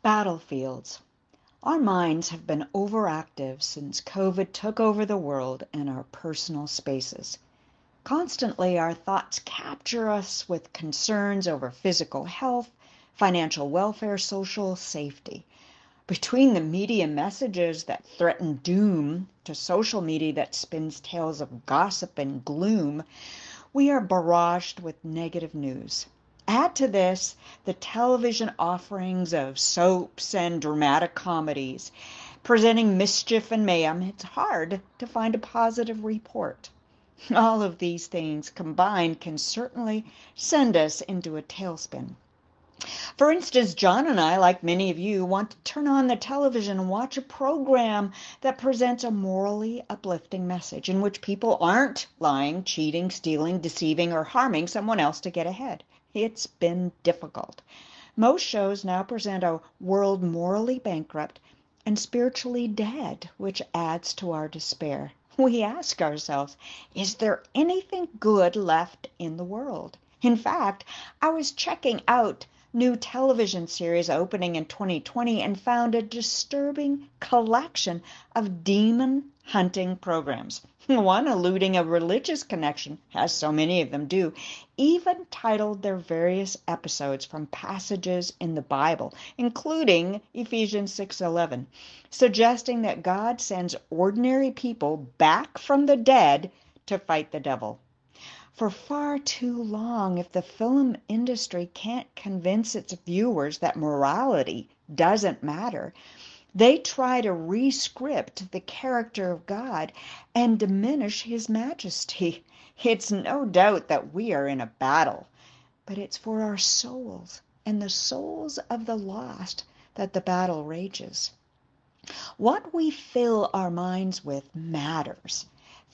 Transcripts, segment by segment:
Battlefields. Our minds have been overactive since COVID took over the world and our personal spaces. Constantly, our thoughts capture us with concerns over physical health, financial welfare, social safety. Between the media messages that threaten doom to social media that spins tales of gossip and gloom, we are barraged with negative news. Add to this the television offerings of soaps and dramatic comedies presenting mischief and mayhem, it's hard to find a positive report. All of these things combined can certainly send us into a tailspin. For instance, John and I, like many of you, want to turn on the television and watch a program that presents a morally uplifting message in which people aren't lying, cheating, stealing, deceiving, or harming someone else to get ahead. It's been difficult. Most shows now present a world morally bankrupt and spiritually dead, which adds to our despair. We ask ourselves, is there anything good left in the world? In fact, I was checking out new television series opening in 2020 and found a disturbing collection of demon hunting programs. One alluding a religious connection, as so many of them do, even titled their various episodes from passages in the Bible, including Ephesians 6:11, suggesting that God sends ordinary people back from the dead to fight the devil for far too long if the film industry can't convince its viewers that morality doesn't matter. They try to rescript the character of God and diminish his majesty. It's no doubt that we are in a battle, but it's for our souls and the souls of the lost that the battle rages. What we fill our minds with matters.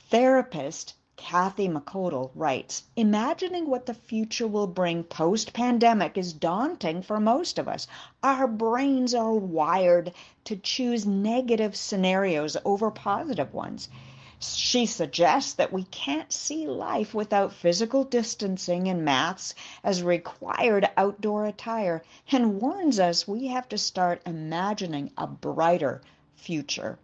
Therapist Kathy McCodle writes Imagining what the future will bring post pandemic is daunting for most of us. Our brains are wired to choose negative scenarios over positive ones. She suggests that we can't see life without physical distancing and masks as required outdoor attire and warns us we have to start imagining a brighter future.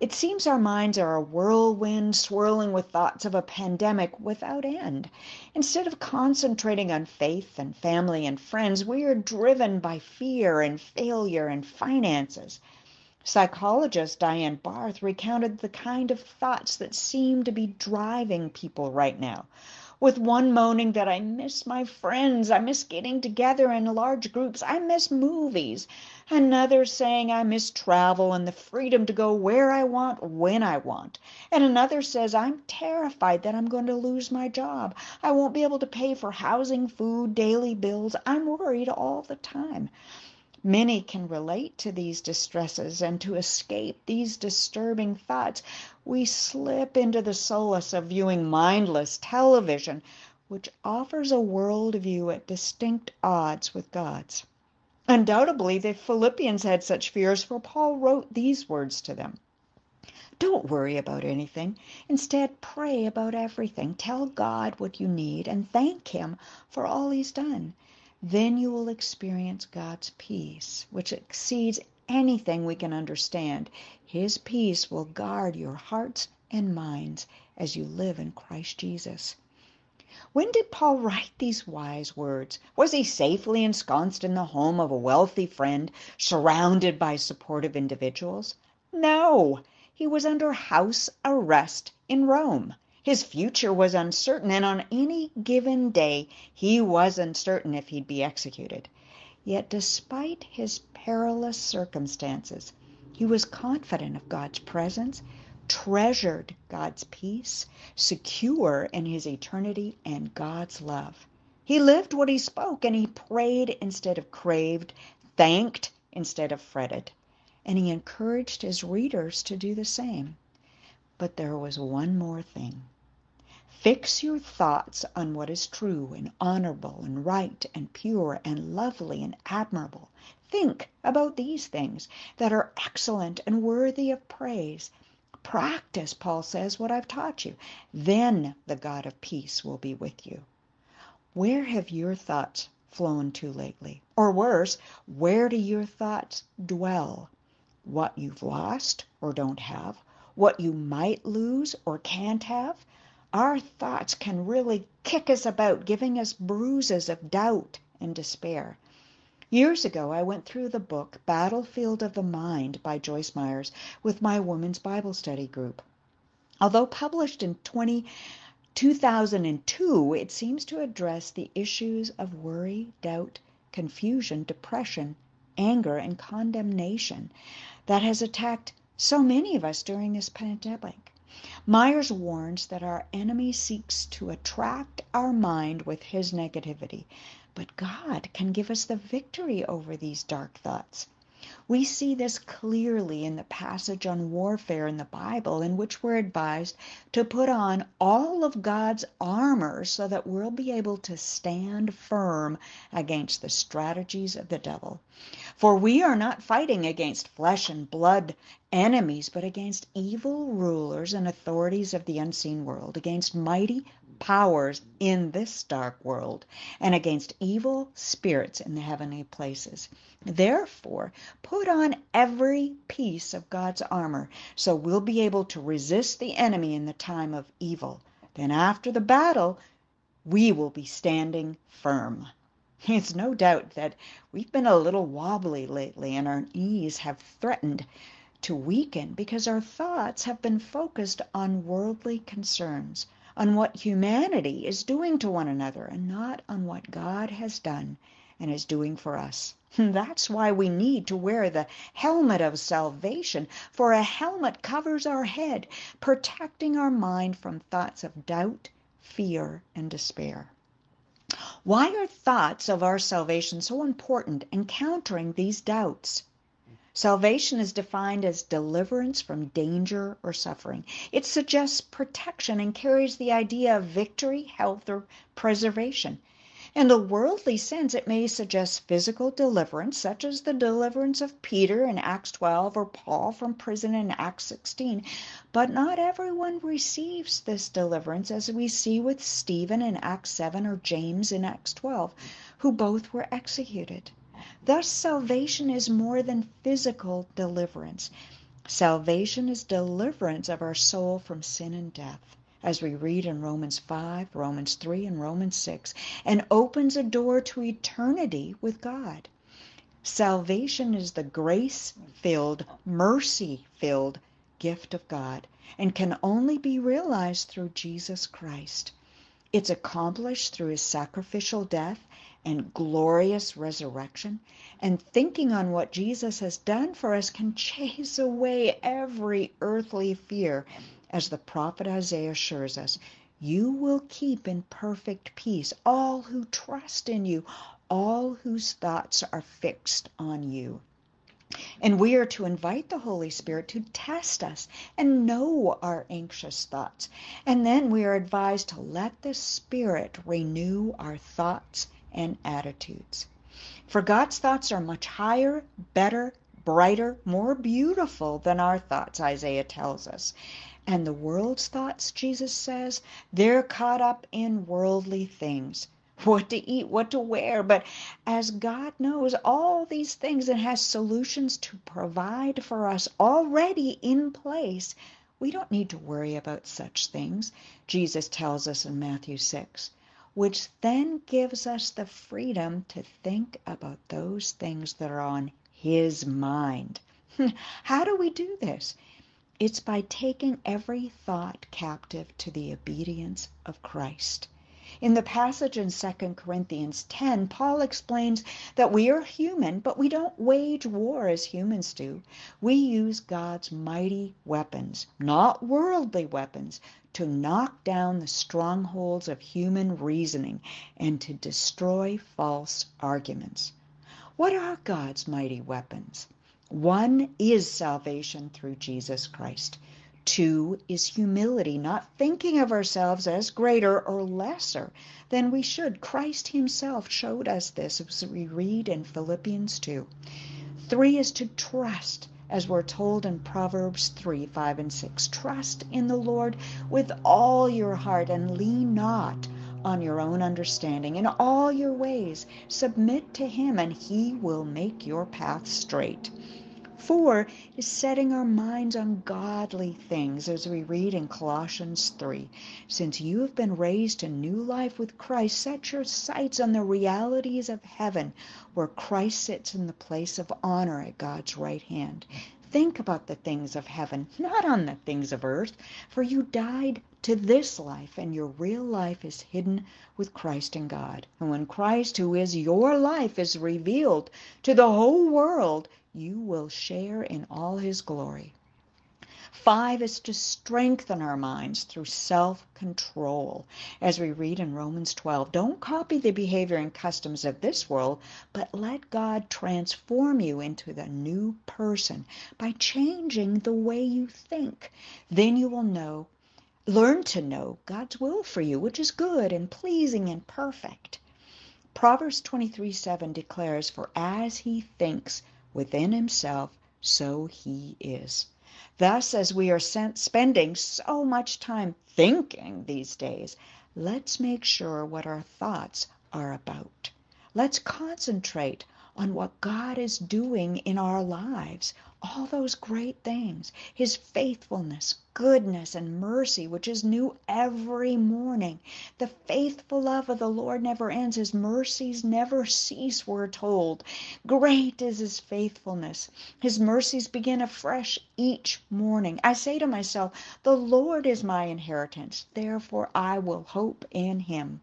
It seems our minds are a whirlwind swirling with thoughts of a pandemic without end. Instead of concentrating on faith and family and friends, we are driven by fear and failure and finances. Psychologist Diane Barth recounted the kind of thoughts that seem to be driving people right now with one moaning that I miss my friends, I miss getting together in large groups, I miss movies. Another saying I miss travel and the freedom to go where I want, when I want. And another says I'm terrified that I'm going to lose my job. I won't be able to pay for housing, food, daily bills. I'm worried all the time. Many can relate to these distresses, and to escape these disturbing thoughts, we slip into the solace of viewing mindless television, which offers a world view at distinct odds with God's. Undoubtedly, the Philippians had such fears, for Paul wrote these words to them. Don't worry about anything. Instead, pray about everything. Tell God what you need and thank Him for all He's done then you will experience God's peace, which exceeds anything we can understand. His peace will guard your hearts and minds as you live in Christ Jesus. When did Paul write these wise words? Was he safely ensconced in the home of a wealthy friend, surrounded by supportive individuals? No, he was under house arrest in Rome. His future was uncertain, and on any given day he was uncertain if he'd be executed. Yet, despite his perilous circumstances, he was confident of God's presence, treasured God's peace, secure in his eternity and God's love. He lived what he spoke, and he prayed instead of craved, thanked instead of fretted, and he encouraged his readers to do the same. But there was one more thing. Fix your thoughts on what is true and honorable and right and pure and lovely and admirable. Think about these things that are excellent and worthy of praise. Practice, Paul says, what I've taught you. Then the God of peace will be with you. Where have your thoughts flown to lately? Or worse, where do your thoughts dwell? What you've lost or don't have? What you might lose or can't have? Our thoughts can really kick us about, giving us bruises of doubt and despair. Years ago, I went through the book Battlefield of the Mind by Joyce Myers with my women's Bible study group. Although published in 20, 2002, it seems to address the issues of worry, doubt, confusion, depression, anger, and condemnation that has attacked so many of us during this pandemic. Myers warns that our enemy seeks to attract our mind with his negativity, but God can give us the victory over these dark thoughts. We see this clearly in the passage on warfare in the Bible, in which we're advised to put on all of God's armor so that we'll be able to stand firm against the strategies of the devil. For we are not fighting against flesh and blood enemies, but against evil rulers and authorities of the unseen world, against mighty powers in this dark world and against evil spirits in the heavenly places. Therefore, put on every piece of God's armor so we'll be able to resist the enemy in the time of evil. Then, after the battle, we will be standing firm. It's no doubt that we've been a little wobbly lately and our knees have threatened to weaken because our thoughts have been focused on worldly concerns on what humanity is doing to one another and not on what God has done and is doing for us. That's why we need to wear the helmet of salvation, for a helmet covers our head, protecting our mind from thoughts of doubt, fear, and despair. Why are thoughts of our salvation so important in countering these doubts? Salvation is defined as deliverance from danger or suffering. It suggests protection and carries the idea of victory, health, or preservation. In the worldly sense, it may suggest physical deliverance, such as the deliverance of Peter in Acts 12 or Paul from prison in Acts 16. But not everyone receives this deliverance, as we see with Stephen in Acts 7 or James in Acts 12, who both were executed. Thus, salvation is more than physical deliverance. Salvation is deliverance of our soul from sin and death, as we read in Romans 5, Romans 3, and Romans 6, and opens a door to eternity with God. Salvation is the grace filled, mercy filled gift of God and can only be realized through Jesus Christ. It's accomplished through his sacrificial death and glorious resurrection, and thinking on what Jesus has done for us can chase away every earthly fear. As the prophet Isaiah assures us, you will keep in perfect peace all who trust in you, all whose thoughts are fixed on you. And we are to invite the Holy Spirit to test us and know our anxious thoughts. And then we are advised to let the Spirit renew our thoughts and attitudes. For God's thoughts are much higher, better, brighter, more beautiful than our thoughts, Isaiah tells us. And the world's thoughts, Jesus says, they're caught up in worldly things what to eat, what to wear. But as God knows all these things and has solutions to provide for us already in place, we don't need to worry about such things, Jesus tells us in Matthew 6 which then gives us the freedom to think about those things that are on His mind. How do we do this? It's by taking every thought captive to the obedience of Christ. In the passage in 2 Corinthians 10, Paul explains that we are human, but we don't wage war as humans do. We use God's mighty weapons, not worldly weapons, to knock down the strongholds of human reasoning and to destroy false arguments. What are God's mighty weapons? One is salvation through Jesus Christ. Two is humility, not thinking of ourselves as greater or lesser than we should. Christ Himself showed us this as we read in Philippians 2. Three is to trust as we're told in Proverbs 3 5 and 6. Trust in the Lord with all your heart and lean not on your own understanding. In all your ways, submit to Him, and He will make your path straight. Four is setting our minds on godly things, as we read in Colossians 3. Since you have been raised to new life with Christ, set your sights on the realities of heaven, where Christ sits in the place of honor at God's right hand. Think about the things of heaven, not on the things of earth, for you died to this life, and your real life is hidden with Christ in God. And when Christ, who is your life, is revealed to the whole world, you will share in all his glory. Five is to strengthen our minds through self control. As we read in Romans 12, don't copy the behavior and customs of this world, but let God transform you into the new person by changing the way you think. Then you will know, learn to know God's will for you, which is good and pleasing and perfect. Proverbs 23 7 declares, For as he thinks, within himself, so he is. Thus, as we are spending so much time thinking these days, let's make sure what our thoughts are about. Let's concentrate on what God is doing in our lives, all those great things, His faithfulness, goodness, and mercy, which is new every morning. The faithful love of the Lord never ends. His mercies never cease, we're told. Great is His faithfulness. His mercies begin afresh each morning. I say to myself, The Lord is my inheritance, therefore I will hope in Him.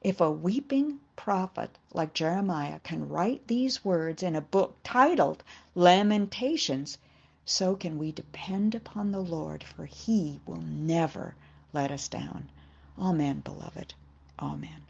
If a weeping prophet like Jeremiah can write these words in a book titled Lamentations, so can we depend upon the Lord, for he will never let us down. Amen, beloved. Amen.